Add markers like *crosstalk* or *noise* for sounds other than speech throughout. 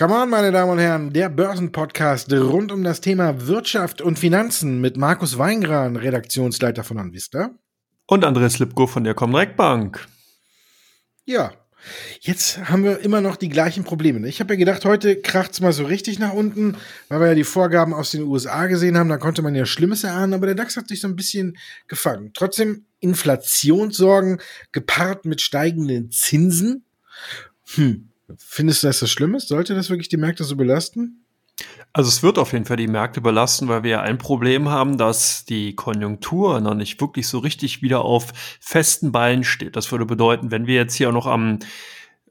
Come on, meine Damen und Herren, der Börsenpodcast rund um das Thema Wirtschaft und Finanzen mit Markus Weingran, Redaktionsleiter von Anvista. Und Andreas Lipko von der Comdirect Bank. Ja, jetzt haben wir immer noch die gleichen Probleme. Ich habe ja gedacht, heute kracht es mal so richtig nach unten, weil wir ja die Vorgaben aus den USA gesehen haben. Da konnte man ja Schlimmes erahnen, aber der DAX hat sich so ein bisschen gefangen. Trotzdem Inflationssorgen gepaart mit steigenden Zinsen. Hm, Findest du, dass das schlimm ist? Sollte das wirklich die Märkte so belasten? Also es wird auf jeden Fall die Märkte belasten, weil wir ein Problem haben, dass die Konjunktur noch nicht wirklich so richtig wieder auf festen Beinen steht. Das würde bedeuten, wenn wir jetzt hier noch am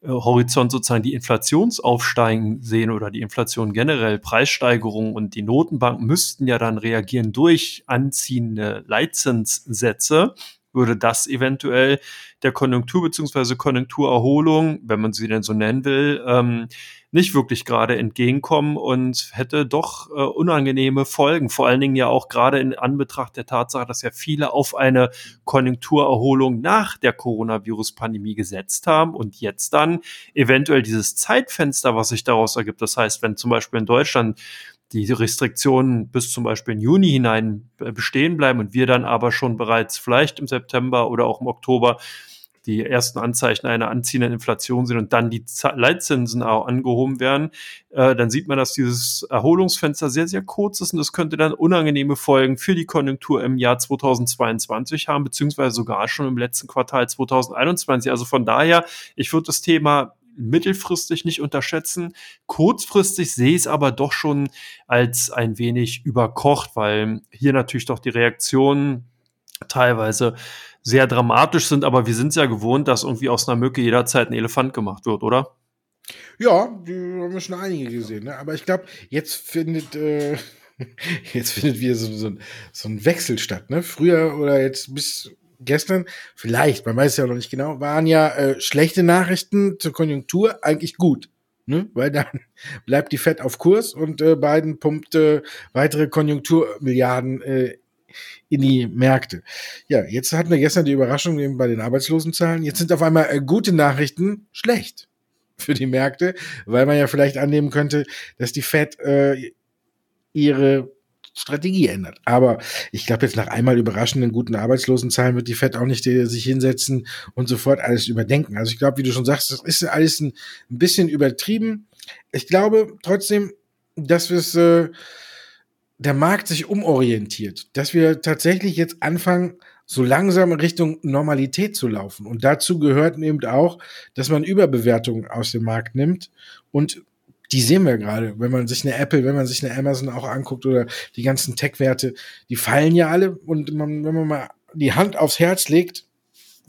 äh, Horizont sozusagen die Inflationsaufsteigen sehen oder die Inflation generell, Preissteigerungen und die Notenbanken müssten ja dann reagieren durch anziehende Leitzinssätze würde das eventuell der Konjunktur beziehungsweise Konjunkturerholung, wenn man sie denn so nennen will, ähm, nicht wirklich gerade entgegenkommen und hätte doch äh, unangenehme Folgen. Vor allen Dingen ja auch gerade in Anbetracht der Tatsache, dass ja viele auf eine Konjunkturerholung nach der Coronavirus-Pandemie gesetzt haben und jetzt dann eventuell dieses Zeitfenster, was sich daraus ergibt. Das heißt, wenn zum Beispiel in Deutschland die Restriktionen bis zum Beispiel in Juni hinein äh, bestehen bleiben und wir dann aber schon bereits vielleicht im September oder auch im Oktober die ersten Anzeichen einer anziehenden Inflation sind und dann die Leitzinsen auch angehoben werden, äh, dann sieht man, dass dieses Erholungsfenster sehr, sehr kurz ist und das könnte dann unangenehme Folgen für die Konjunktur im Jahr 2022 haben, beziehungsweise sogar schon im letzten Quartal 2021. Also von daher, ich würde das Thema mittelfristig nicht unterschätzen. Kurzfristig sehe ich es aber doch schon als ein wenig überkocht, weil hier natürlich doch die Reaktionen teilweise sehr dramatisch sind, aber wir sind es ja gewohnt, dass irgendwie aus einer Mücke jederzeit ein Elefant gemacht wird, oder? Ja, die haben wir schon einige gesehen, ne? aber ich glaube, jetzt findet äh, *laughs* jetzt findet wieder so, so, so ein Wechsel statt. Ne? Früher oder jetzt bis gestern, vielleicht, man weiß ja noch nicht genau, waren ja äh, schlechte Nachrichten zur Konjunktur eigentlich gut. Ne? Weil dann *laughs* bleibt die Fed auf Kurs und äh, Biden pumpt äh, weitere Konjunkturmilliarden äh, in die Märkte. Ja, jetzt hatten wir gestern die Überraschung eben bei den Arbeitslosenzahlen. Jetzt sind auf einmal äh, gute Nachrichten schlecht *laughs* für die Märkte, weil man ja vielleicht annehmen könnte, dass die Fed äh, ihre Strategie ändert. Aber ich glaube, jetzt nach einmal überraschenden guten Arbeitslosenzahlen wird die FED auch nicht äh, sich hinsetzen und sofort alles überdenken. Also ich glaube, wie du schon sagst, das ist alles ein, ein bisschen übertrieben. Ich glaube trotzdem, dass wir es äh, der Markt sich umorientiert, dass wir tatsächlich jetzt anfangen, so langsam Richtung Normalität zu laufen. Und dazu gehört eben auch, dass man Überbewertungen aus dem Markt nimmt und die sehen wir gerade, wenn man sich eine Apple, wenn man sich eine Amazon auch anguckt oder die ganzen Tech-Werte, die fallen ja alle. Und man, wenn man mal die Hand aufs Herz legt,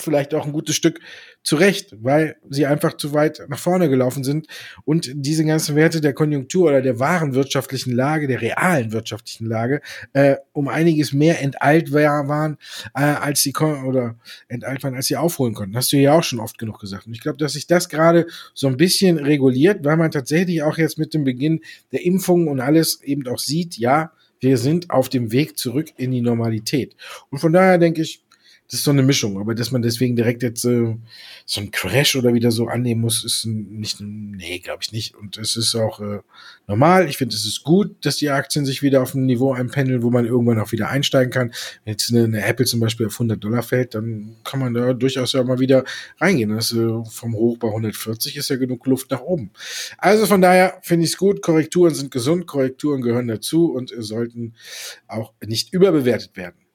vielleicht auch ein gutes Stück zurecht, weil sie einfach zu weit nach vorne gelaufen sind und diese ganzen Werte der Konjunktur oder der wahren wirtschaftlichen Lage, der realen wirtschaftlichen Lage, äh, um einiges mehr enteilt waren, äh, als sie oder enteilt waren, als sie aufholen konnten. Hast du ja auch schon oft genug gesagt. Und ich glaube, dass sich das gerade so ein bisschen reguliert, weil man tatsächlich auch jetzt mit dem Beginn der Impfungen und alles eben auch sieht, ja, wir sind auf dem Weg zurück in die Normalität. Und von daher denke ich, das ist so eine Mischung, aber dass man deswegen direkt jetzt äh, so ein Crash oder wieder so annehmen muss, ist nicht, nee, glaube ich nicht. Und es ist auch äh, normal. Ich finde, es ist gut, dass die Aktien sich wieder auf ein Niveau einpendeln, wo man irgendwann auch wieder einsteigen kann. Wenn jetzt eine, eine Apple zum Beispiel auf 100 Dollar fällt, dann kann man da durchaus ja mal wieder reingehen. Das äh, vom Hoch bei 140 ist ja genug Luft nach oben. Also von daher finde ich es gut. Korrekturen sind gesund, Korrekturen gehören dazu und sollten auch nicht überbewertet werden.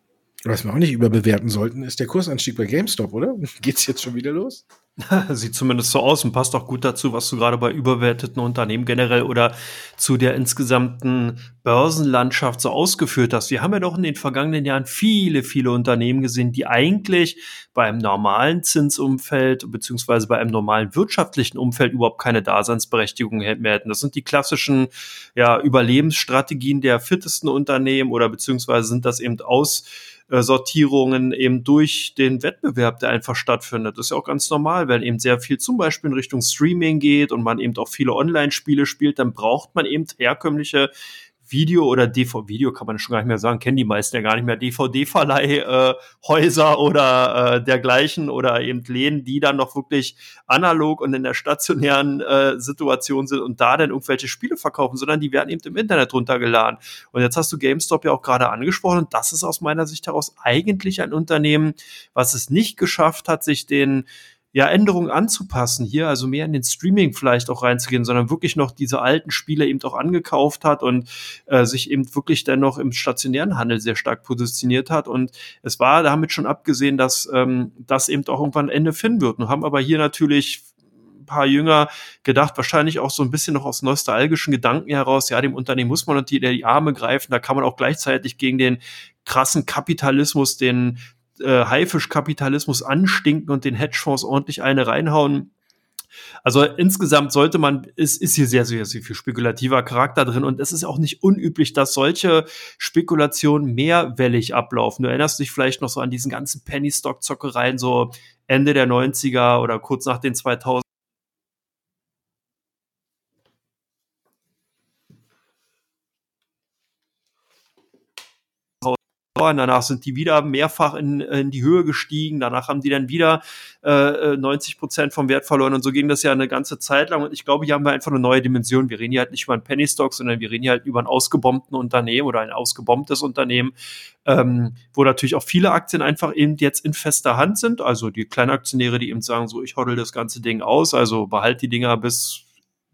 Was wir auch nicht überbewerten sollten, ist der Kursanstieg bei GameStop, oder? *laughs* Geht's jetzt schon wieder los? *laughs* Sieht zumindest so aus und passt auch gut dazu, was du gerade bei überbewerteten Unternehmen generell oder zu der insgesamten Börsenlandschaft so ausgeführt hast. Wir haben ja doch in den vergangenen Jahren viele, viele Unternehmen gesehen, die eigentlich bei einem normalen Zinsumfeld beziehungsweise bei einem normalen wirtschaftlichen Umfeld überhaupt keine Daseinsberechtigung mehr hätten. Das sind die klassischen ja, Überlebensstrategien der fittesten Unternehmen oder beziehungsweise sind das eben aus äh, Sortierungen eben durch den Wettbewerb, der einfach stattfindet. Das ist ja auch ganz normal, wenn eben sehr viel zum Beispiel in Richtung Streaming geht und man eben auch viele Online-Spiele spielt, dann braucht man eben herkömmliche Video oder DVD, Video kann man schon gar nicht mehr sagen, kennen die meisten ja gar nicht mehr, DVD-Verleihhäuser äh, oder äh, dergleichen oder eben Läden, die dann noch wirklich analog und in der stationären äh, Situation sind und da dann irgendwelche Spiele verkaufen, sondern die werden eben im Internet runtergeladen. Und jetzt hast du GameStop ja auch gerade angesprochen und das ist aus meiner Sicht heraus eigentlich ein Unternehmen, was es nicht geschafft hat, sich den ja, Änderungen anzupassen hier, also mehr in den Streaming vielleicht auch reinzugehen, sondern wirklich noch diese alten Spiele eben auch angekauft hat und äh, sich eben wirklich dann noch im stationären Handel sehr stark positioniert hat. Und es war damit schon abgesehen, dass ähm, das eben auch irgendwann Ende finden wird. Und haben aber hier natürlich paar Jünger gedacht, wahrscheinlich auch so ein bisschen noch aus nostalgischen Gedanken heraus, ja, dem Unternehmen muss man unter die Arme greifen, da kann man auch gleichzeitig gegen den krassen Kapitalismus, den äh, Haifischkapitalismus anstinken und den Hedgefonds ordentlich eine reinhauen. Also insgesamt sollte man, es ist hier sehr, sehr, sehr viel spekulativer Charakter drin und es ist auch nicht unüblich, dass solche Spekulationen mehrwellig ablaufen. Du erinnerst dich vielleicht noch so an diesen ganzen Penny-Stock-Zockereien, so Ende der 90er oder kurz nach den 2000 und danach sind die wieder mehrfach in, in die Höhe gestiegen, danach haben die dann wieder äh, 90 Prozent vom Wert verloren. Und so ging das ja eine ganze Zeit lang. Und ich glaube, hier haben wir einfach eine neue Dimension. Wir reden hier halt nicht über einen Penny Stock, sondern wir reden hier halt über ein ausgebombten Unternehmen oder ein ausgebombtes Unternehmen, ähm, wo natürlich auch viele Aktien einfach eben jetzt in fester Hand sind, also die Kleinaktionäre, die eben sagen, so ich hoddle das ganze Ding aus, also behalt die Dinger bis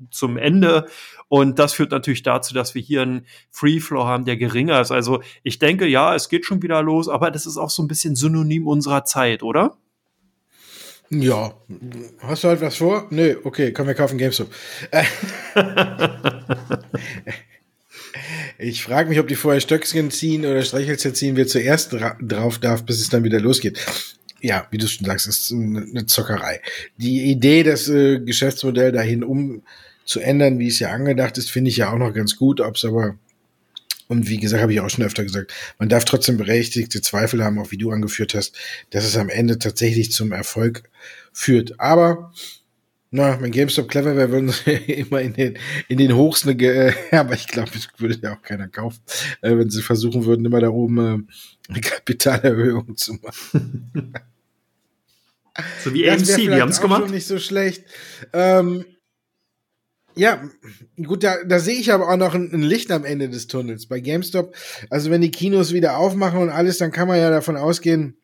zum Ende. Und das führt natürlich dazu, dass wir hier einen Free Flow haben, der geringer ist. Also ich denke, ja, es geht schon wieder los, aber das ist auch so ein bisschen synonym unserer Zeit, oder? Ja. Hast du halt was vor? Nö, okay, komm, wir kaufen GameStop. *laughs* ich frage mich, ob die vorher Stöckchen ziehen oder Streichhölzer ziehen, wer zuerst dra drauf darf, bis es dann wieder losgeht ja, wie du schon sagst, ist eine Zockerei. Die Idee, das äh, Geschäftsmodell dahin um zu ändern, wie es ja angedacht ist, finde ich ja auch noch ganz gut. Ob es aber, und wie gesagt, habe ich auch schon öfter gesagt, man darf trotzdem berechtigte Zweifel haben, auch wie du angeführt hast, dass es am Ende tatsächlich zum Erfolg führt. Aber na, wenn GameStop clever wäre, würden sie *laughs* immer in den, in den Hochs äh, *laughs* aber ich glaube, das würde ja auch keiner kaufen, äh, wenn sie versuchen würden, immer da oben äh, eine Kapitalerhöhung zu machen. *laughs* So wie AMC, die haben es gemacht. Nicht so schlecht. Ähm, ja, gut, da, da sehe ich aber auch noch ein, ein, Licht am Ende des Tunnels. Bei GameStop, also wenn die Kinos wieder aufmachen und alles, dann kann man ja davon ausgehen,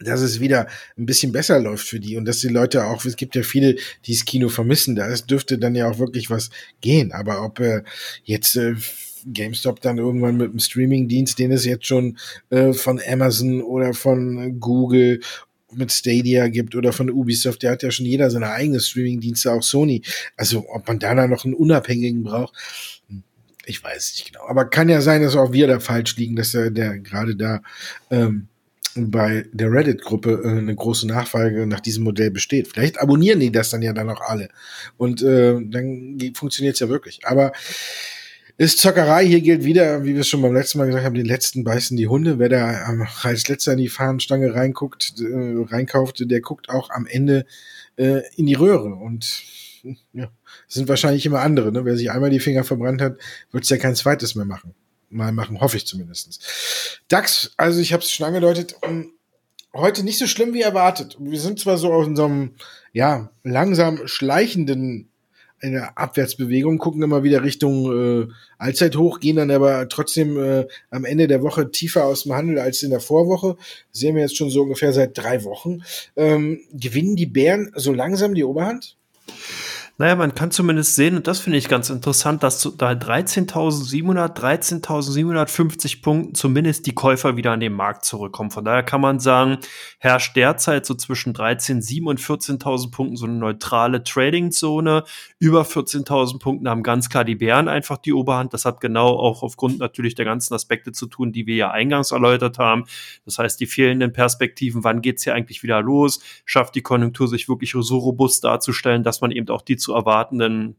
dass es wieder ein bisschen besser läuft für die und dass die Leute auch, es gibt ja viele, die das Kino vermissen, da dürfte dann ja auch wirklich was gehen. Aber ob äh, jetzt äh, GameStop dann irgendwann mit dem Streaming-Dienst, den es jetzt schon äh, von Amazon oder von Google mit Stadia gibt oder von Ubisoft, der hat ja schon jeder seine eigene Streaming-Dienste, auch Sony. Also ob man da noch einen Unabhängigen braucht, hm, ich weiß nicht genau. Aber kann ja sein, dass auch wir da falsch liegen, dass er der gerade da ähm, bei der Reddit-Gruppe äh, eine große Nachfrage nach diesem Modell besteht. Vielleicht abonnieren die das dann ja dann auch alle. Und äh, dann funktioniert es ja wirklich. Aber ist Zockerei. Hier gilt wieder, wie wir es schon beim letzten Mal gesagt haben, den letzten beißen die Hunde. Wer da als letzter in die Fahnenstange reinguckt, äh, reinkauft, der guckt auch am Ende äh, in die Röhre. Und ja, sind wahrscheinlich immer andere. Ne? Wer sich einmal die Finger verbrannt hat, wird es ja kein zweites mehr machen. Mal machen, hoffe ich zumindest. DAX, also ich habe es schon angedeutet, ähm, heute nicht so schlimm wie erwartet. Wir sind zwar so auf unserem, ja, langsam schleichenden eine Abwärtsbewegung, gucken immer wieder Richtung äh, Allzeithoch, gehen dann aber trotzdem äh, am Ende der Woche tiefer aus dem Handel als in der Vorwoche. sehen wir jetzt schon so ungefähr seit drei Wochen. Ähm, gewinnen die Bären so langsam die Oberhand? Naja, man kann zumindest sehen, und das finde ich ganz interessant, dass da 13.700, 13.750 Punkten zumindest die Käufer wieder an den Markt zurückkommen. Von daher kann man sagen, herrscht derzeit so zwischen 13.700 und 14.000 Punkten so eine neutrale Trading-Zone. Über 14.000 Punkten haben ganz klar die Bären einfach die Oberhand. Das hat genau auch aufgrund natürlich der ganzen Aspekte zu tun, die wir ja eingangs erläutert haben. Das heißt, die fehlenden Perspektiven, wann geht's hier eigentlich wieder los? Schafft die Konjunktur sich wirklich so robust darzustellen, dass man eben auch die zu erwartenden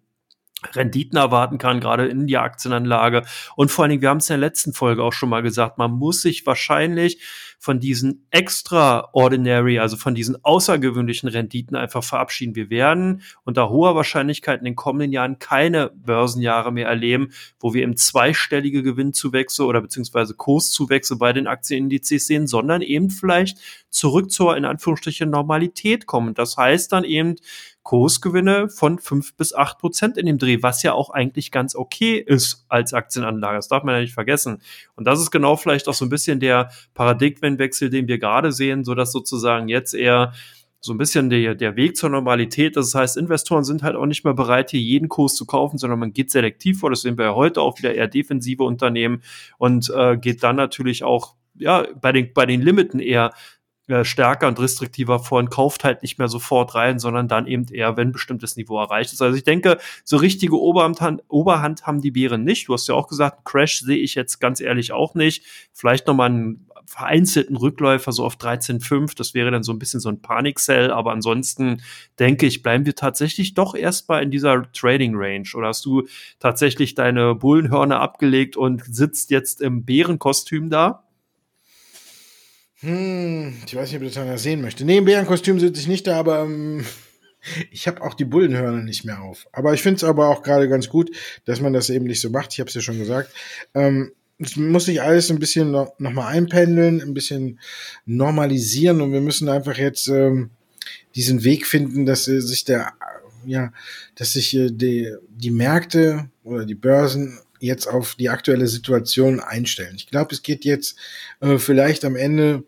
Renditen erwarten kann, gerade in die Aktienanlage. Und vor allen Dingen, wir haben es in der letzten Folge auch schon mal gesagt, man muss sich wahrscheinlich von diesen extraordinary, also von diesen außergewöhnlichen Renditen einfach verabschieden. Wir werden unter hoher Wahrscheinlichkeit in den kommenden Jahren keine Börsenjahre mehr erleben, wo wir im zweistellige Gewinnzuwächse oder beziehungsweise Kurszuwächse bei den Aktienindizes sehen, sondern eben vielleicht zurück zur in Anführungsstrichen Normalität kommen. Das heißt dann eben Kursgewinne von fünf bis acht Prozent in dem Dreh, was ja auch eigentlich ganz okay ist als Aktienanlage. Das darf man ja nicht vergessen. Und das ist genau vielleicht auch so ein bisschen der Paradigmenwechsel, den wir gerade sehen, so dass sozusagen jetzt eher so ein bisschen der, der Weg zur Normalität. Das heißt, Investoren sind halt auch nicht mehr bereit, hier jeden Kurs zu kaufen, sondern man geht selektiv vor. Das sehen wir ja heute auch wieder eher defensive Unternehmen und äh, geht dann natürlich auch ja, bei den, bei den Limiten eher äh, stärker und restriktiver vor und kauft halt nicht mehr sofort rein, sondern dann eben eher, wenn bestimmtes Niveau erreicht ist. Also ich denke, so richtige Oberhand, Oberhand haben die Bären nicht. Du hast ja auch gesagt, Crash sehe ich jetzt ganz ehrlich auch nicht. Vielleicht nochmal einen vereinzelten Rückläufer so auf 13,5. Das wäre dann so ein bisschen so ein Panik-Sell. Aber ansonsten denke ich, bleiben wir tatsächlich doch erstmal in dieser Trading Range. Oder hast du tatsächlich deine Bullenhörner abgelegt und sitzt jetzt im Bärenkostüm da? Hm, ich weiß nicht, ob das einer sehen möchte. Nee, im Bärenkostüm sitze ich nicht da, aber ähm, *laughs* ich habe auch die Bullenhörner nicht mehr auf. Aber ich finde es aber auch gerade ganz gut, dass man das eben nicht so macht. Ich habe es ja schon gesagt. Ähm, es muss sich alles ein bisschen noch, noch mal einpendeln, ein bisschen normalisieren und wir müssen einfach jetzt ähm, diesen Weg finden, dass äh, sich der, ja, dass sich äh, die, die Märkte oder die Börsen jetzt auf die aktuelle Situation einstellen. Ich glaube, es geht jetzt äh, vielleicht am Ende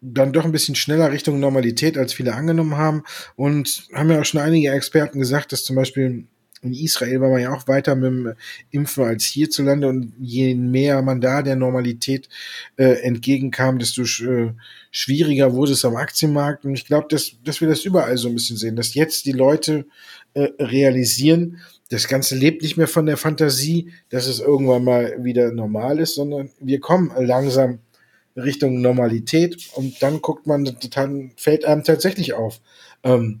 dann doch ein bisschen schneller Richtung Normalität, als viele angenommen haben. Und haben ja auch schon einige Experten gesagt, dass zum Beispiel in Israel war man ja auch weiter mit dem Impfen als hierzulande und je mehr man da der Normalität äh, entgegenkam, desto äh, schwieriger wurde es am Aktienmarkt. Und ich glaube, dass, dass wir das überall so ein bisschen sehen, dass jetzt die Leute äh, realisieren, das Ganze lebt nicht mehr von der Fantasie, dass es irgendwann mal wieder normal ist, sondern wir kommen langsam Richtung Normalität und dann guckt man, dann fällt einem tatsächlich auf. Ähm,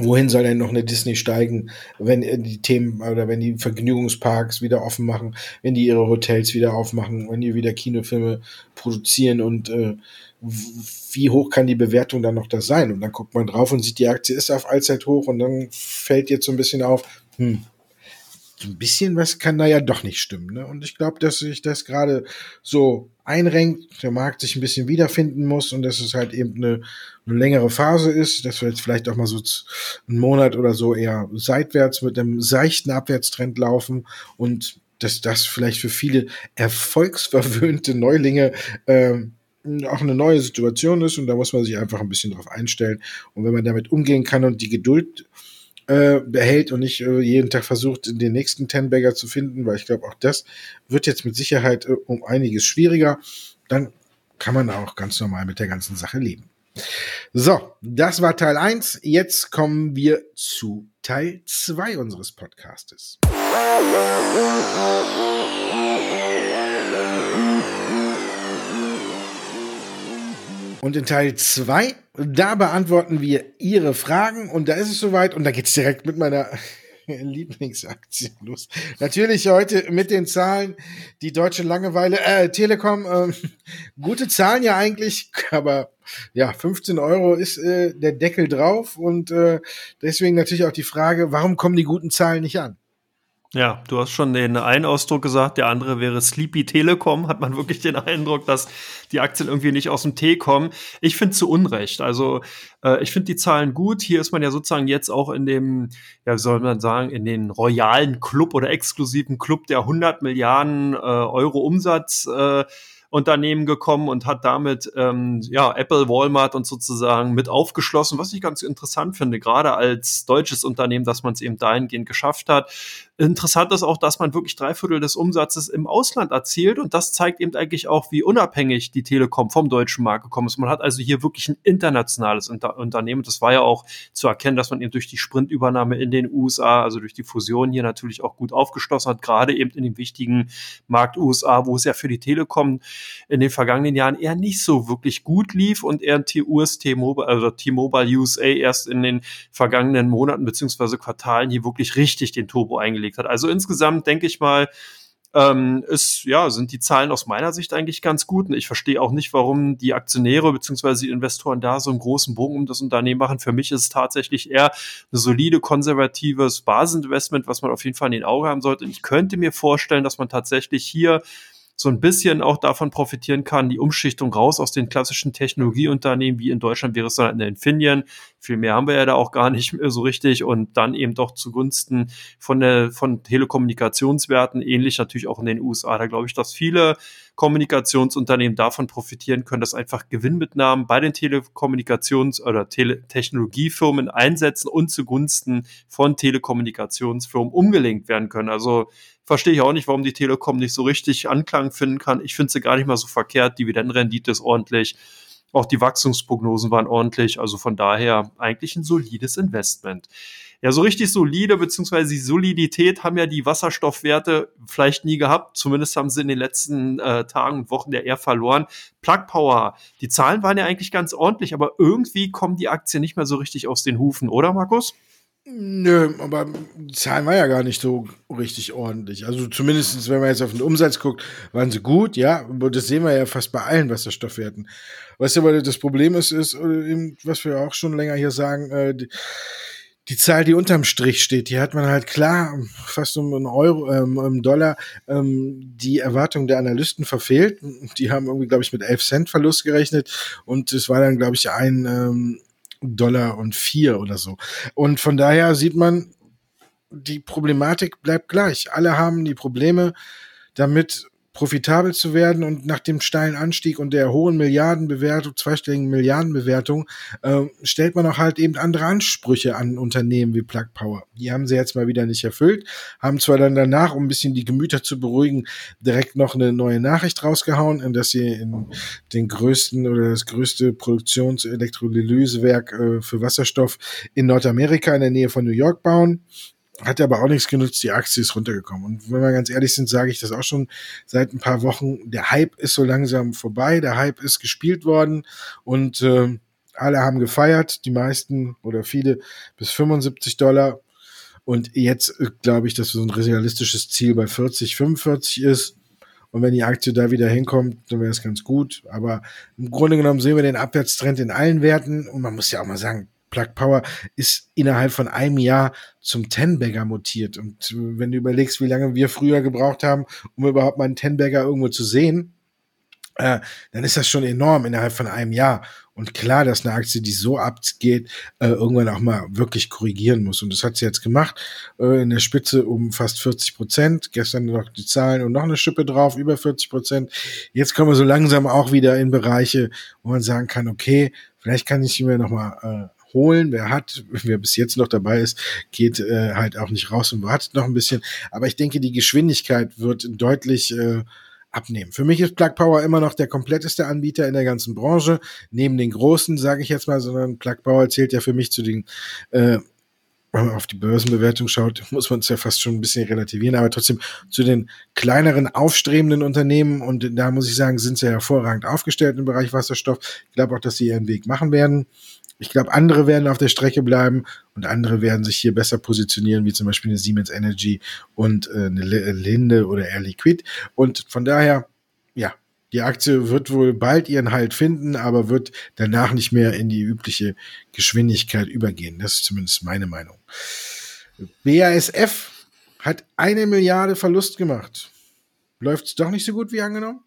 wohin soll denn noch eine Disney steigen, wenn die Themen oder wenn die Vergnügungsparks wieder offen machen, wenn die ihre Hotels wieder aufmachen, wenn die wieder Kinofilme produzieren und äh, wie hoch kann die Bewertung dann noch da sein? Und dann guckt man drauf und sieht, die Aktie ist auf Allzeit hoch und dann fällt jetzt so ein bisschen auf, hm, so ein bisschen was kann da ja doch nicht stimmen. Ne? Und ich glaube, dass sich das gerade so einrenkt, der Markt sich ein bisschen wiederfinden muss und dass es halt eben eine, eine längere Phase ist, dass wir jetzt vielleicht auch mal so einen Monat oder so eher seitwärts mit einem seichten Abwärtstrend laufen und dass das vielleicht für viele erfolgsverwöhnte Neulinge ähm, auch eine neue Situation ist und da muss man sich einfach ein bisschen drauf einstellen. Und wenn man damit umgehen kann und die Geduld äh, behält und nicht äh, jeden Tag versucht, den nächsten Ten-Bagger zu finden, weil ich glaube, auch das wird jetzt mit Sicherheit äh, um einiges schwieriger, dann kann man auch ganz normal mit der ganzen Sache leben. So, das war Teil 1. Jetzt kommen wir zu Teil 2 unseres Podcastes. Und in Teil 2, da beantworten wir Ihre Fragen und da ist es soweit und da geht's direkt mit meiner *laughs* Lieblingsaktie los. Natürlich heute mit den Zahlen, die deutsche Langeweile, äh, Telekom, äh, *laughs* gute Zahlen ja eigentlich, aber ja, 15 Euro ist äh, der Deckel drauf und äh, deswegen natürlich auch die Frage, warum kommen die guten Zahlen nicht an? Ja, du hast schon den einen Ausdruck gesagt, der andere wäre Sleepy Telekom. Hat man wirklich den Eindruck, dass die Aktien irgendwie nicht aus dem Tee kommen. Ich finde zu Unrecht. Also äh, ich finde die Zahlen gut. Hier ist man ja sozusagen jetzt auch in dem, ja, wie soll man sagen, in den royalen Club oder exklusiven Club der 100 Milliarden äh, Euro Umsatz. Äh, Unternehmen gekommen und hat damit ähm, ja Apple, Walmart und sozusagen mit aufgeschlossen, was ich ganz interessant finde, gerade als deutsches Unternehmen, dass man es eben dahingehend geschafft hat. Interessant ist auch, dass man wirklich drei Viertel des Umsatzes im Ausland erzielt und das zeigt eben eigentlich auch, wie unabhängig die Telekom vom deutschen Markt gekommen ist. Man hat also hier wirklich ein internationales Unter Unternehmen. Das war ja auch zu erkennen, dass man eben durch die Sprintübernahme in den USA, also durch die Fusion hier natürlich auch gut aufgeschlossen hat, gerade eben in dem wichtigen Markt USA, wo es ja für die Telekom in den vergangenen Jahren eher nicht so wirklich gut lief und eher US T-Mobile, also T-Mobile USA erst in den vergangenen Monaten beziehungsweise Quartalen hier wirklich richtig den Turbo eingelegt hat. Also insgesamt denke ich mal, ähm, ist, ja, sind die Zahlen aus meiner Sicht eigentlich ganz gut. Und ich verstehe auch nicht, warum die Aktionäre bzw. die Investoren da so einen großen Bogen um das Unternehmen machen. Für mich ist es tatsächlich eher ein solide, konservatives Basinvestment, was man auf jeden Fall in den Augen haben sollte. Und ich könnte mir vorstellen, dass man tatsächlich hier so ein bisschen auch davon profitieren kann, die Umschichtung raus aus den klassischen Technologieunternehmen, wie in Deutschland wäre es dann in Infineon. Viel mehr haben wir ja da auch gar nicht mehr so richtig und dann eben doch zugunsten von der, von Telekommunikationswerten, ähnlich natürlich auch in den USA. Da glaube ich, dass viele Kommunikationsunternehmen davon profitieren können, dass einfach Gewinnmitnahmen bei den Telekommunikations- oder Tele Technologiefirmen einsetzen und zugunsten von Telekommunikationsfirmen umgelenkt werden können. Also verstehe ich auch nicht, warum die Telekom nicht so richtig Anklang finden kann. Ich finde sie gar nicht mal so verkehrt. Dividendenrendite ist ordentlich. Auch die Wachstumsprognosen waren ordentlich. Also von daher eigentlich ein solides Investment. Ja, so richtig solide, beziehungsweise die Solidität haben ja die Wasserstoffwerte vielleicht nie gehabt. Zumindest haben sie in den letzten äh, Tagen und Wochen der eher verloren. Plug Power, die Zahlen waren ja eigentlich ganz ordentlich, aber irgendwie kommen die Aktien nicht mehr so richtig aus den Hufen, oder Markus? Nö, aber die Zahlen waren ja gar nicht so richtig ordentlich. Also zumindest, wenn man jetzt auf den Umsatz guckt, waren sie gut, ja. Aber das sehen wir ja fast bei allen Wasserstoffwerten. Du, weil das Problem ist, ist, äh, was wir auch schon länger hier sagen, äh, die, die Zahl, die unterm Strich steht, die hat man halt klar fast um einen Euro, ähm, um Dollar ähm, die Erwartung der Analysten verfehlt. Die haben irgendwie, glaube ich, mit 11 Cent Verlust gerechnet und es war dann, glaube ich, ein ähm, Dollar und vier oder so. Und von daher sieht man, die Problematik bleibt gleich. Alle haben die Probleme damit, profitabel zu werden und nach dem steilen Anstieg und der hohen Milliardenbewertung, zweistelligen Milliardenbewertung, äh, stellt man auch halt eben andere Ansprüche an Unternehmen wie Plug Power. Die haben sie jetzt mal wieder nicht erfüllt, haben zwar dann danach, um ein bisschen die Gemüter zu beruhigen, direkt noch eine neue Nachricht rausgehauen, dass sie in den größten oder das größte Produktions-Elektrolysewerk äh, für Wasserstoff in Nordamerika in der Nähe von New York bauen. Hat aber auch nichts genutzt, die Aktie ist runtergekommen. Und wenn wir ganz ehrlich sind, sage ich das auch schon seit ein paar Wochen. Der Hype ist so langsam vorbei, der Hype ist gespielt worden und äh, alle haben gefeiert, die meisten oder viele bis 75 Dollar. Und jetzt äh, glaube ich, dass so ein realistisches Ziel bei 40, 45 ist. Und wenn die Aktie da wieder hinkommt, dann wäre es ganz gut. Aber im Grunde genommen sehen wir den Abwärtstrend in allen Werten. Und man muss ja auch mal sagen, Plug Power ist innerhalb von einem Jahr zum Ten-Bagger mutiert. Und wenn du überlegst, wie lange wir früher gebraucht haben, um überhaupt mal einen Ten-Bagger irgendwo zu sehen, äh, dann ist das schon enorm innerhalb von einem Jahr. Und klar, dass eine Aktie, die so abgeht, äh, irgendwann auch mal wirklich korrigieren muss. Und das hat sie jetzt gemacht. Äh, in der Spitze um fast 40 Prozent. Gestern noch die Zahlen und noch eine Schippe drauf, über 40 Prozent. Jetzt kommen wir so langsam auch wieder in Bereiche, wo man sagen kann, okay, vielleicht kann ich mir noch mal äh, holen. Wer hat, wer bis jetzt noch dabei ist, geht äh, halt auch nicht raus und wartet noch ein bisschen. Aber ich denke, die Geschwindigkeit wird deutlich äh, abnehmen. Für mich ist Plug Power immer noch der kompletteste Anbieter in der ganzen Branche, neben den großen, sage ich jetzt mal, sondern Plug Power zählt ja für mich zu den äh, wenn man auf die Börsenbewertung schaut, *laughs* muss man es ja fast schon ein bisschen relativieren, aber trotzdem zu den kleineren, aufstrebenden Unternehmen und da muss ich sagen, sind sie hervorragend aufgestellt im Bereich Wasserstoff. Ich glaube auch, dass sie ihren Weg machen werden. Ich glaube, andere werden auf der Strecke bleiben und andere werden sich hier besser positionieren, wie zum Beispiel eine Siemens Energy und äh, eine Linde oder Air Liquid. Und von daher, ja, die Aktie wird wohl bald ihren Halt finden, aber wird danach nicht mehr in die übliche Geschwindigkeit übergehen. Das ist zumindest meine Meinung. BASF hat eine Milliarde Verlust gemacht. Läuft es doch nicht so gut wie angenommen?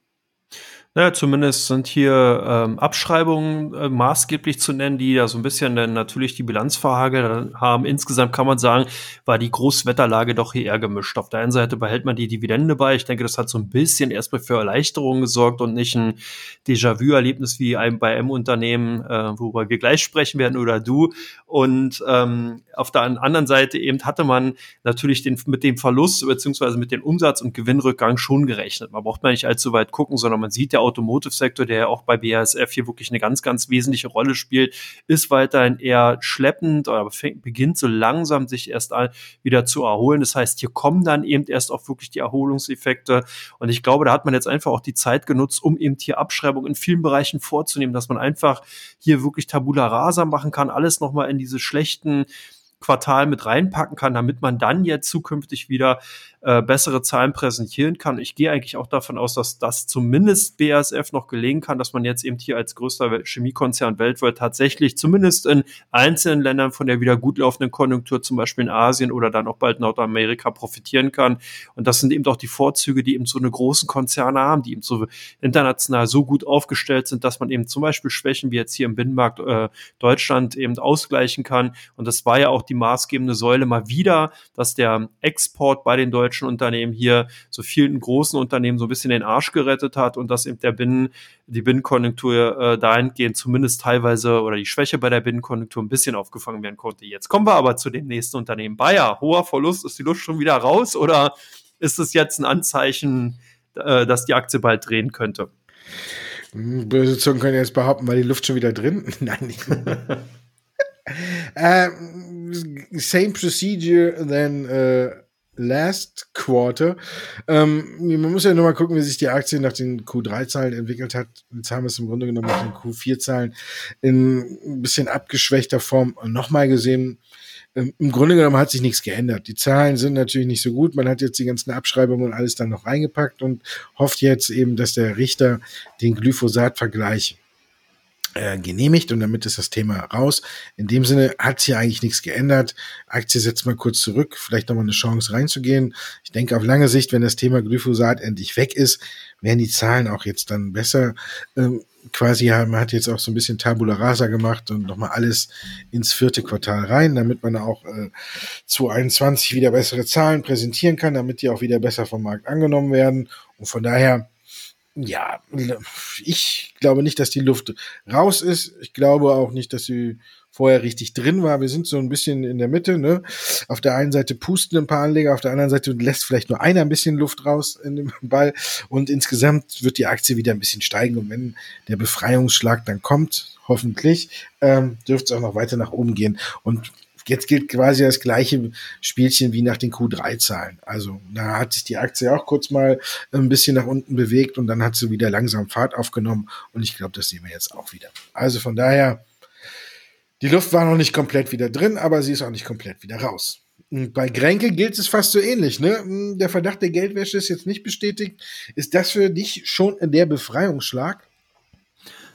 Naja, zumindest sind hier ähm, Abschreibungen äh, maßgeblich zu nennen, die da so ein bisschen dann natürlich die Bilanz verhagelt haben. Insgesamt kann man sagen, war die Großwetterlage doch hier eher gemischt. Auf der einen Seite behält man die Dividende bei. Ich denke, das hat so ein bisschen erstmal für Erleichterung gesorgt und nicht ein Déjà-vu-Erlebnis wie ein bei M-Unternehmen, äh, worüber wir gleich sprechen werden oder du. Und ähm, auf der anderen Seite eben hatte man natürlich den, mit dem Verlust beziehungsweise mit dem Umsatz- und Gewinnrückgang schon gerechnet. Man braucht man nicht allzu weit gucken, sondern man sieht ja Automotive-Sektor, der ja auch bei BASF hier wirklich eine ganz, ganz wesentliche Rolle spielt, ist weiterhin eher schleppend oder beginnt so langsam sich erst wieder zu erholen. Das heißt, hier kommen dann eben erst auch wirklich die Erholungseffekte. Und ich glaube, da hat man jetzt einfach auch die Zeit genutzt, um eben hier Abschreibung in vielen Bereichen vorzunehmen, dass man einfach hier wirklich Tabula rasa machen kann, alles nochmal in diese schlechten Quartal mit reinpacken kann, damit man dann jetzt zukünftig wieder äh, bessere Zahlen präsentieren kann. Ich gehe eigentlich auch davon aus, dass das zumindest BASF noch gelegen kann, dass man jetzt eben hier als größter Chemiekonzern weltweit tatsächlich zumindest in einzelnen Ländern von der wieder gut laufenden Konjunktur, zum Beispiel in Asien oder dann auch bald Nordamerika profitieren kann. Und das sind eben auch die Vorzüge, die eben so eine großen Konzerne haben, die eben so international so gut aufgestellt sind, dass man eben zum Beispiel Schwächen wie jetzt hier im Binnenmarkt äh, Deutschland eben ausgleichen kann. Und das war ja auch die maßgebende Säule mal wieder, dass der Export bei den Deutschen Unternehmen hier so vielen großen Unternehmen so ein bisschen den Arsch gerettet hat und dass eben der Binnen, die Binnenkonjunktur äh, dahingehend zumindest teilweise oder die Schwäche bei der Binnenkonjunktur ein bisschen aufgefangen werden konnte. Jetzt kommen wir aber zu dem nächsten Unternehmen. Bayer, hoher Verlust, ist die Luft schon wieder raus oder ist es jetzt ein Anzeichen, äh, dass die Aktie bald drehen könnte? Hm, böse Zungen können jetzt behaupten, weil die Luft schon wieder drin. *laughs* Nein, nicht. *laughs* uh, same procedure then uh, Last Quarter. Ähm, man muss ja nur mal gucken, wie sich die Aktie nach den Q3-Zahlen entwickelt hat. Jetzt haben wir es im Grunde genommen nach den Q4-Zahlen in ein bisschen abgeschwächter Form nochmal gesehen. Im Grunde genommen hat sich nichts geändert. Die Zahlen sind natürlich nicht so gut. Man hat jetzt die ganzen Abschreibungen und alles dann noch reingepackt und hofft jetzt eben, dass der Richter den Glyphosat-Vergleich äh, genehmigt und damit ist das Thema raus. In dem Sinne hat sich eigentlich nichts geändert. Aktie setzt mal kurz zurück, vielleicht nochmal eine Chance reinzugehen. Ich denke, auf lange Sicht, wenn das Thema Glyphosat endlich weg ist, werden die Zahlen auch jetzt dann besser. Ähm, quasi, man hat jetzt auch so ein bisschen Tabula Rasa gemacht und nochmal alles ins vierte Quartal rein, damit man auch äh, 2021 wieder bessere Zahlen präsentieren kann, damit die auch wieder besser vom Markt angenommen werden. Und von daher ja, ich glaube nicht, dass die Luft raus ist. Ich glaube auch nicht, dass sie vorher richtig drin war. Wir sind so ein bisschen in der Mitte. Ne? Auf der einen Seite pusten ein paar Anleger, auf der anderen Seite lässt vielleicht nur einer ein bisschen Luft raus in dem Ball. Und insgesamt wird die Aktie wieder ein bisschen steigen. Und wenn der Befreiungsschlag dann kommt, hoffentlich, ähm, dürfte es auch noch weiter nach oben gehen. Und Jetzt gilt quasi das gleiche Spielchen wie nach den Q3-Zahlen. Also da hat sich die Aktie auch kurz mal ein bisschen nach unten bewegt und dann hat sie wieder langsam Fahrt aufgenommen und ich glaube, das sehen wir jetzt auch wieder. Also von daher, die Luft war noch nicht komplett wieder drin, aber sie ist auch nicht komplett wieder raus. Bei Grenke gilt es fast so ähnlich. Ne? Der Verdacht der Geldwäsche ist jetzt nicht bestätigt. Ist das für dich schon der Befreiungsschlag?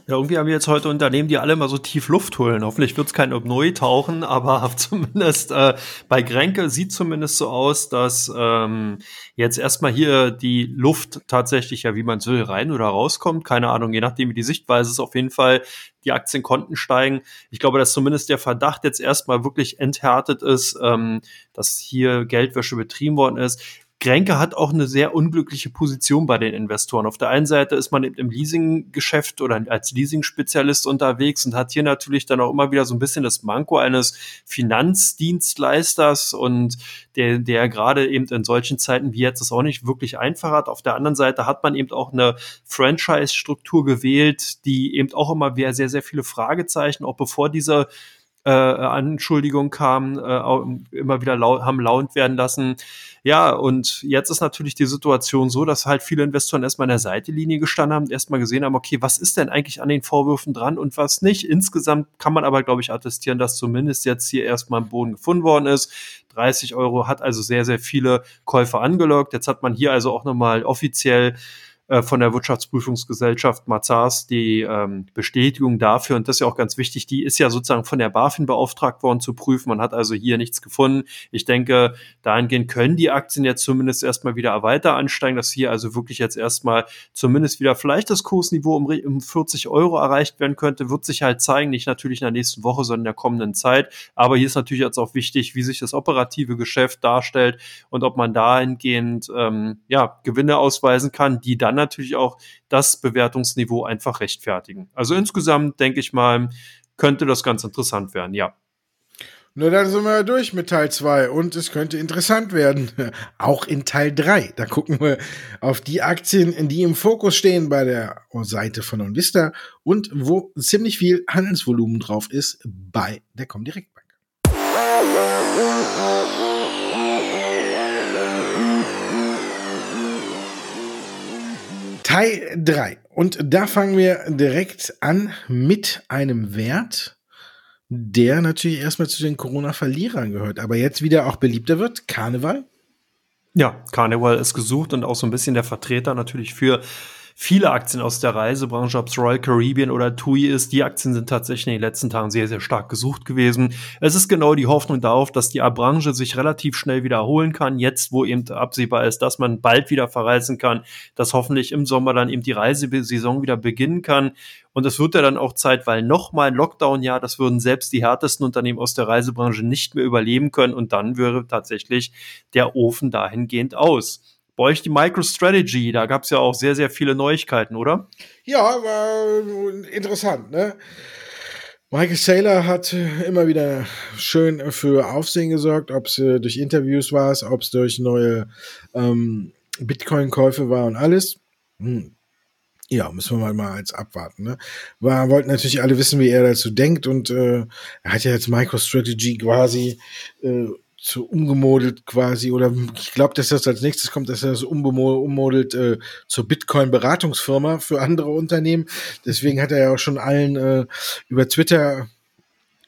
Ja, irgendwie haben wir jetzt heute Unternehmen, die alle mal so tief Luft holen. Hoffentlich wird es kein Obnoi tauchen, *laughs* aber zumindest äh, bei Grenke sieht zumindest so aus, dass ähm, jetzt erstmal hier die Luft tatsächlich ja, wie man will, rein oder rauskommt. Keine Ahnung, je nachdem wie die Sichtweise ist, auf jeden Fall die Aktien konnten steigen. Ich glaube, dass zumindest der Verdacht jetzt erstmal wirklich enthärtet ist, ähm, dass hier Geldwäsche betrieben worden ist. Grenke hat auch eine sehr unglückliche Position bei den Investoren. Auf der einen Seite ist man eben im Leasinggeschäft oder als Leasing-Spezialist unterwegs und hat hier natürlich dann auch immer wieder so ein bisschen das Manko eines Finanzdienstleisters und der, der gerade eben in solchen Zeiten wie jetzt es auch nicht wirklich einfach hat. Auf der anderen Seite hat man eben auch eine Franchise-Struktur gewählt, die eben auch immer wieder sehr, sehr viele Fragezeichen, auch bevor diese äh, Anschuldigungen kamen, äh, immer wieder lau haben launt werden lassen. Ja, und jetzt ist natürlich die Situation so, dass halt viele Investoren erstmal an der Seitenlinie gestanden haben, erstmal gesehen haben, okay, was ist denn eigentlich an den Vorwürfen dran und was nicht. Insgesamt kann man aber, glaube ich, attestieren, dass zumindest jetzt hier erstmal ein Boden gefunden worden ist. 30 Euro hat also sehr, sehr viele Käufer angelockt. Jetzt hat man hier also auch nochmal offiziell äh, von der Wirtschaftsprüfungsgesellschaft Mazars die ähm, Bestätigung dafür, und das ist ja auch ganz wichtig, die ist ja sozusagen von der BaFin beauftragt worden zu prüfen. Man hat also hier nichts gefunden. Ich denke, dahingehend können die Aktien jetzt zumindest erstmal wieder weiter ansteigen, dass hier also wirklich jetzt erstmal zumindest wieder vielleicht das Kursniveau um, um 40 Euro erreicht werden könnte, wird sich halt zeigen, nicht natürlich in der nächsten Woche, sondern in der kommenden Zeit. Aber hier ist natürlich jetzt auch wichtig, wie sich das operative Geschäft darstellt und ob man dahingehend ähm, ja, Gewinne ausweisen kann, die dann natürlich auch das Bewertungsniveau einfach rechtfertigen. Also insgesamt denke ich mal, könnte das ganz interessant werden, ja. Nur dann sind wir durch mit Teil 2 und es könnte interessant werden. *laughs* Auch in Teil 3. Da gucken wir auf die Aktien, die im Fokus stehen bei der Seite von Onvista und wo ziemlich viel Handelsvolumen drauf ist bei der Comdirect Bank. Teil 3. Und da fangen wir direkt an mit einem Wert, der natürlich erstmal zu den Corona-Verlierern gehört, aber jetzt wieder auch beliebter wird. Karneval? Ja, Karneval ist gesucht und auch so ein bisschen der Vertreter natürlich für viele Aktien aus der Reisebranche, ob es Royal Caribbean oder TUI ist, die Aktien sind tatsächlich in den letzten Tagen sehr, sehr stark gesucht gewesen. Es ist genau die Hoffnung darauf, dass die Branche sich relativ schnell wieder erholen kann, jetzt wo eben absehbar ist, dass man bald wieder verreisen kann, dass hoffentlich im Sommer dann eben die Reisesaison wieder beginnen kann. Und es wird ja dann auch zeitweil nochmal ein Lockdown-Jahr. Das würden selbst die härtesten Unternehmen aus der Reisebranche nicht mehr überleben können. Und dann wäre tatsächlich der Ofen dahingehend aus. Bei euch die MicroStrategy, da gab es ja auch sehr, sehr viele Neuigkeiten, oder? Ja, war interessant, ne? Michael Saylor hat immer wieder schön für Aufsehen gesorgt, ob es äh, durch Interviews war, ob es durch neue ähm, Bitcoin-Käufe war und alles. Hm. Ja, müssen wir mal, jetzt abwarten. Ne? Wir wollten natürlich alle wissen, wie er dazu denkt und äh, er hat ja jetzt MicroStrategy quasi äh, zu umgemodelt quasi, oder ich glaube, dass das als nächstes kommt, dass er das ummodelt äh, zur Bitcoin-Beratungsfirma für andere Unternehmen. Deswegen hat er ja auch schon allen äh, über Twitter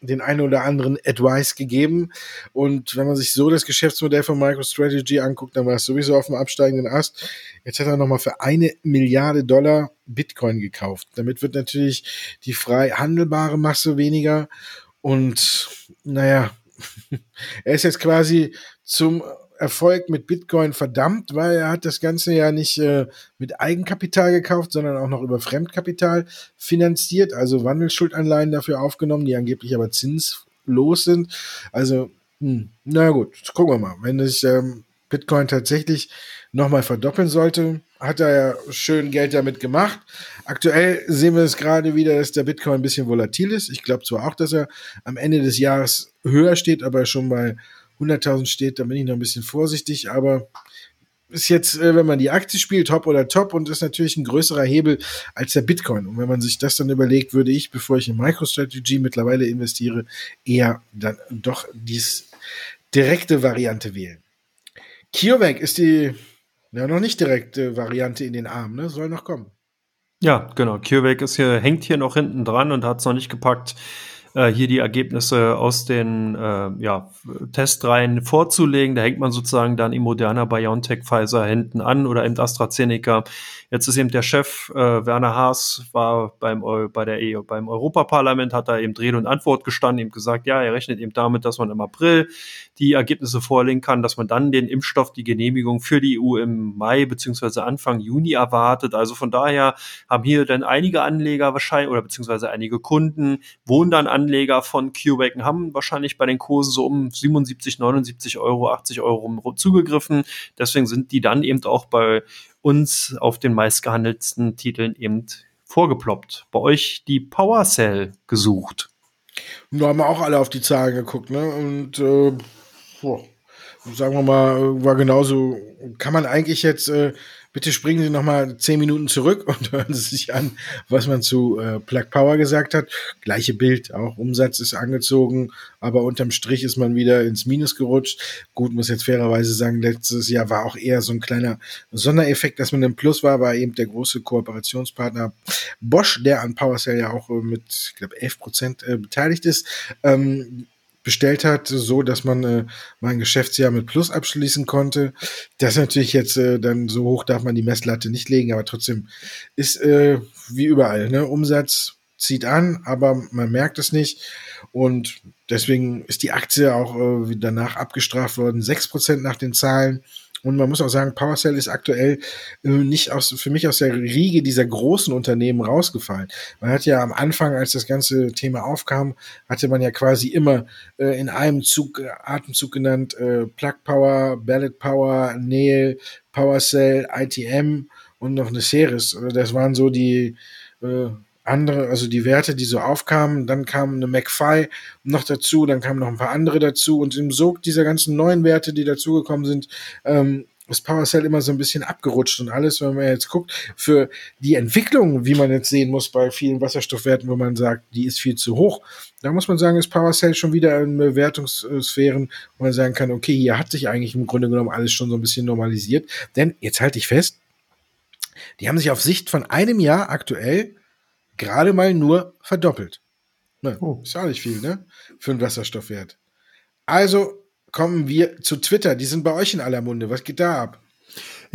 den einen oder anderen Advice gegeben. Und wenn man sich so das Geschäftsmodell von MicroStrategy anguckt, dann war es sowieso auf dem absteigenden Ast. Jetzt hat er nochmal für eine Milliarde Dollar Bitcoin gekauft. Damit wird natürlich die frei handelbare Masse weniger. Und naja, *laughs* er ist jetzt quasi zum Erfolg mit Bitcoin verdammt, weil er hat das Ganze ja nicht äh, mit Eigenkapital gekauft, sondern auch noch über Fremdkapital finanziert, also Wandelsschuldanleihen dafür aufgenommen, die angeblich aber zinslos sind. Also, hm, na gut, gucken wir mal. Wenn sich ähm, Bitcoin tatsächlich nochmal verdoppeln sollte, hat er ja schön Geld damit gemacht. Aktuell sehen wir es gerade wieder, dass der Bitcoin ein bisschen volatil ist. Ich glaube zwar auch, dass er am Ende des Jahres höher steht, aber schon bei 100.000 steht, da bin ich noch ein bisschen vorsichtig, aber ist jetzt, äh, wenn man die Aktie spielt, top oder top und ist natürlich ein größerer Hebel als der Bitcoin. Und wenn man sich das dann überlegt, würde ich, bevor ich in MicroStrategy mittlerweile investiere, eher dann doch dies direkte Variante wählen. CureVac ist die ja, noch nicht direkte Variante in den Arm, ne? Soll noch kommen. Ja, genau. CureVac ist hier, hängt hier noch hinten dran und hat es noch nicht gepackt, äh, hier die Ergebnisse aus den äh, ja, Testreihen vorzulegen. Da hängt man sozusagen dann im Moderna BioNTech Pfizer hinten an oder im AstraZeneca. Jetzt ist eben der Chef äh, Werner Haas war beim bei der EU, beim Europaparlament hat da eben Rede und Antwort gestanden, eben gesagt, ja, er rechnet eben damit, dass man im April die Ergebnisse vorlegen kann, dass man dann den Impfstoff, die Genehmigung für die EU im Mai beziehungsweise Anfang Juni erwartet. Also von daher haben hier dann einige Anleger wahrscheinlich oder beziehungsweise einige Kunden, wohnen dann Anleger von CureVac haben wahrscheinlich bei den Kursen so um 77, 79 Euro, 80 Euro zugegriffen. Deswegen sind die dann eben auch bei uns auf den meistgehandelten Titeln eben vorgeploppt. Bei euch die PowerCell gesucht. Da haben wir auch alle auf die Zahlen geguckt, ne? Und äh, boah, sagen wir mal, war genauso, kann man eigentlich jetzt äh, Bitte springen Sie noch mal zehn Minuten zurück *laughs* und hören Sie sich an, was man zu äh, Plug Power gesagt hat. Gleiche Bild, auch Umsatz ist angezogen, aber unterm Strich ist man wieder ins Minus gerutscht. Gut, muss jetzt fairerweise sagen, letztes Jahr war auch eher so ein kleiner Sondereffekt, dass man im Plus war, war eben der große Kooperationspartner Bosch, der an PowerCell ja auch äh, mit, ich glaube, 11 Prozent äh, beteiligt ist. Ähm, bestellt hat, so dass man äh, mein Geschäftsjahr mit Plus abschließen konnte. Das ist natürlich jetzt äh, dann so hoch darf man die Messlatte nicht legen, aber trotzdem ist äh, wie überall, ne? Umsatz zieht an, aber man merkt es nicht und deswegen ist die Aktie auch äh, danach abgestraft worden, sechs Prozent nach den Zahlen. Und man muss auch sagen, PowerCell ist aktuell äh, nicht aus, für mich aus der Riege dieser großen Unternehmen rausgefallen. Man hat ja am Anfang, als das ganze Thema aufkam, hatte man ja quasi immer äh, in einem Zug, äh, Atemzug genannt, äh, Plug Power, Ballot Power, Nail, PowerCell, ITM und noch eine Ceres. Das waren so die äh, andere, also die Werte, die so aufkamen, dann kam eine McFi noch dazu, dann kamen noch ein paar andere dazu und im Sog dieser ganzen neuen Werte, die dazugekommen sind, ähm, ist PowerCell immer so ein bisschen abgerutscht und alles, wenn man jetzt guckt, für die Entwicklung, wie man jetzt sehen muss bei vielen Wasserstoffwerten, wo man sagt, die ist viel zu hoch, da muss man sagen, ist PowerCell schon wieder in Bewertungssphären, wo man sagen kann, okay, hier hat sich eigentlich im Grunde genommen alles schon so ein bisschen normalisiert, denn jetzt halte ich fest, die haben sich auf Sicht von einem Jahr aktuell gerade mal nur verdoppelt. Ne, oh. Ist auch nicht viel, ne? Für einen Wasserstoffwert. Also kommen wir zu Twitter. Die sind bei euch in aller Munde. Was geht da ab?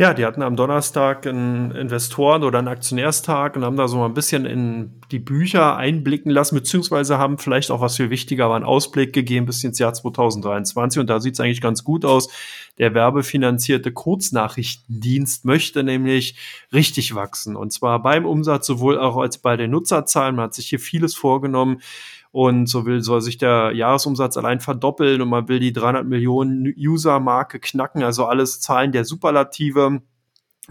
Ja, die hatten am Donnerstag einen Investoren- oder einen Aktionärstag und haben da so mal ein bisschen in die Bücher einblicken lassen, beziehungsweise haben vielleicht auch, was viel wichtiger war, einen Ausblick gegeben bis ins Jahr 2023. Und da sieht es eigentlich ganz gut aus. Der werbefinanzierte Kurznachrichtendienst möchte nämlich richtig wachsen. Und zwar beim Umsatz sowohl auch als bei den Nutzerzahlen. Man hat sich hier vieles vorgenommen. Und so will, soll sich der Jahresumsatz allein verdoppeln und man will die 300 Millionen User-Marke knacken. Also alles Zahlen der Superlative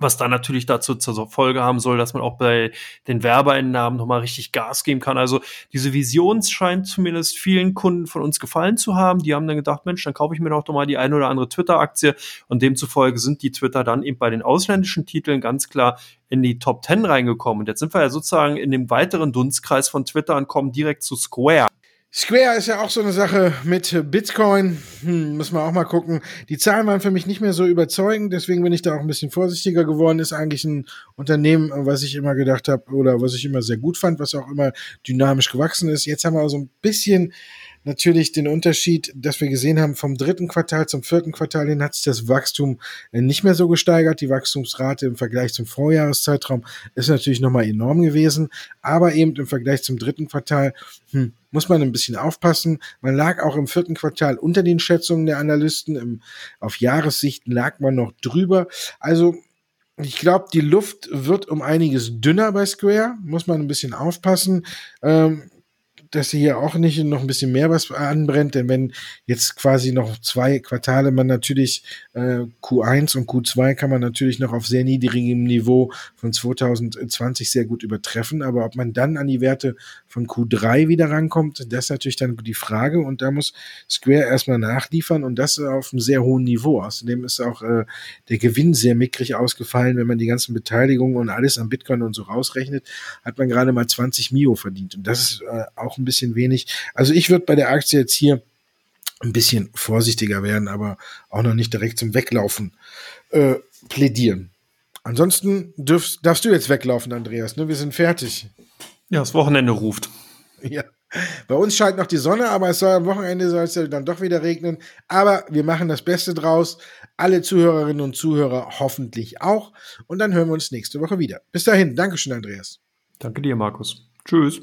was dann natürlich dazu zur Folge haben soll, dass man auch bei den Werbeeinnahmen nochmal richtig Gas geben kann. Also diese Vision scheint zumindest vielen Kunden von uns gefallen zu haben. Die haben dann gedacht, Mensch, dann kaufe ich mir doch doch mal die eine oder andere Twitter-Aktie. Und demzufolge sind die Twitter dann eben bei den ausländischen Titeln ganz klar in die Top 10 reingekommen. Und jetzt sind wir ja sozusagen in dem weiteren Dunstkreis von Twitter und kommen direkt zu Square. Square ist ja auch so eine Sache mit Bitcoin. Hm, muss man auch mal gucken. Die Zahlen waren für mich nicht mehr so überzeugend, deswegen bin ich da auch ein bisschen vorsichtiger geworden. Ist eigentlich ein Unternehmen, was ich immer gedacht habe oder was ich immer sehr gut fand, was auch immer dynamisch gewachsen ist. Jetzt haben wir so ein bisschen natürlich den Unterschied, dass wir gesehen haben, vom dritten Quartal zum vierten Quartal hin hat sich das Wachstum äh, nicht mehr so gesteigert. Die Wachstumsrate im Vergleich zum Vorjahreszeitraum ist natürlich nochmal enorm gewesen, aber eben im Vergleich zum dritten Quartal hm, muss man ein bisschen aufpassen. Man lag auch im vierten Quartal unter den Schätzungen der Analysten. Im, auf Jahressicht lag man noch drüber. Also ich glaube, die Luft wird um einiges dünner bei Square. Muss man ein bisschen aufpassen. Ähm, dass hier auch nicht noch ein bisschen mehr was anbrennt, denn wenn jetzt quasi noch zwei Quartale man natürlich äh, Q1 und Q2 kann man natürlich noch auf sehr niedrigem Niveau von 2020 sehr gut übertreffen, aber ob man dann an die Werte von Q3 wieder rankommt, das ist natürlich dann die Frage und da muss Square erstmal nachliefern und das auf einem sehr hohen Niveau. Außerdem ist auch äh, der Gewinn sehr mickrig ausgefallen, wenn man die ganzen Beteiligungen und alles an Bitcoin und so rausrechnet, hat man gerade mal 20 Mio verdient und das ist äh, auch ein bisschen wenig. Also ich würde bei der Aktie jetzt hier ein bisschen vorsichtiger werden, aber auch noch nicht direkt zum Weglaufen äh, plädieren. Ansonsten dürfst, darfst du jetzt weglaufen, Andreas. Ne? Wir sind fertig. Ja, das Wochenende ruft. Ja. Bei uns scheint noch die Sonne, aber es soll am Wochenende soll es ja dann doch wieder regnen. Aber wir machen das Beste draus. Alle Zuhörerinnen und Zuhörer hoffentlich auch. Und dann hören wir uns nächste Woche wieder. Bis dahin. Dankeschön, Andreas. Danke dir, Markus. Tschüss.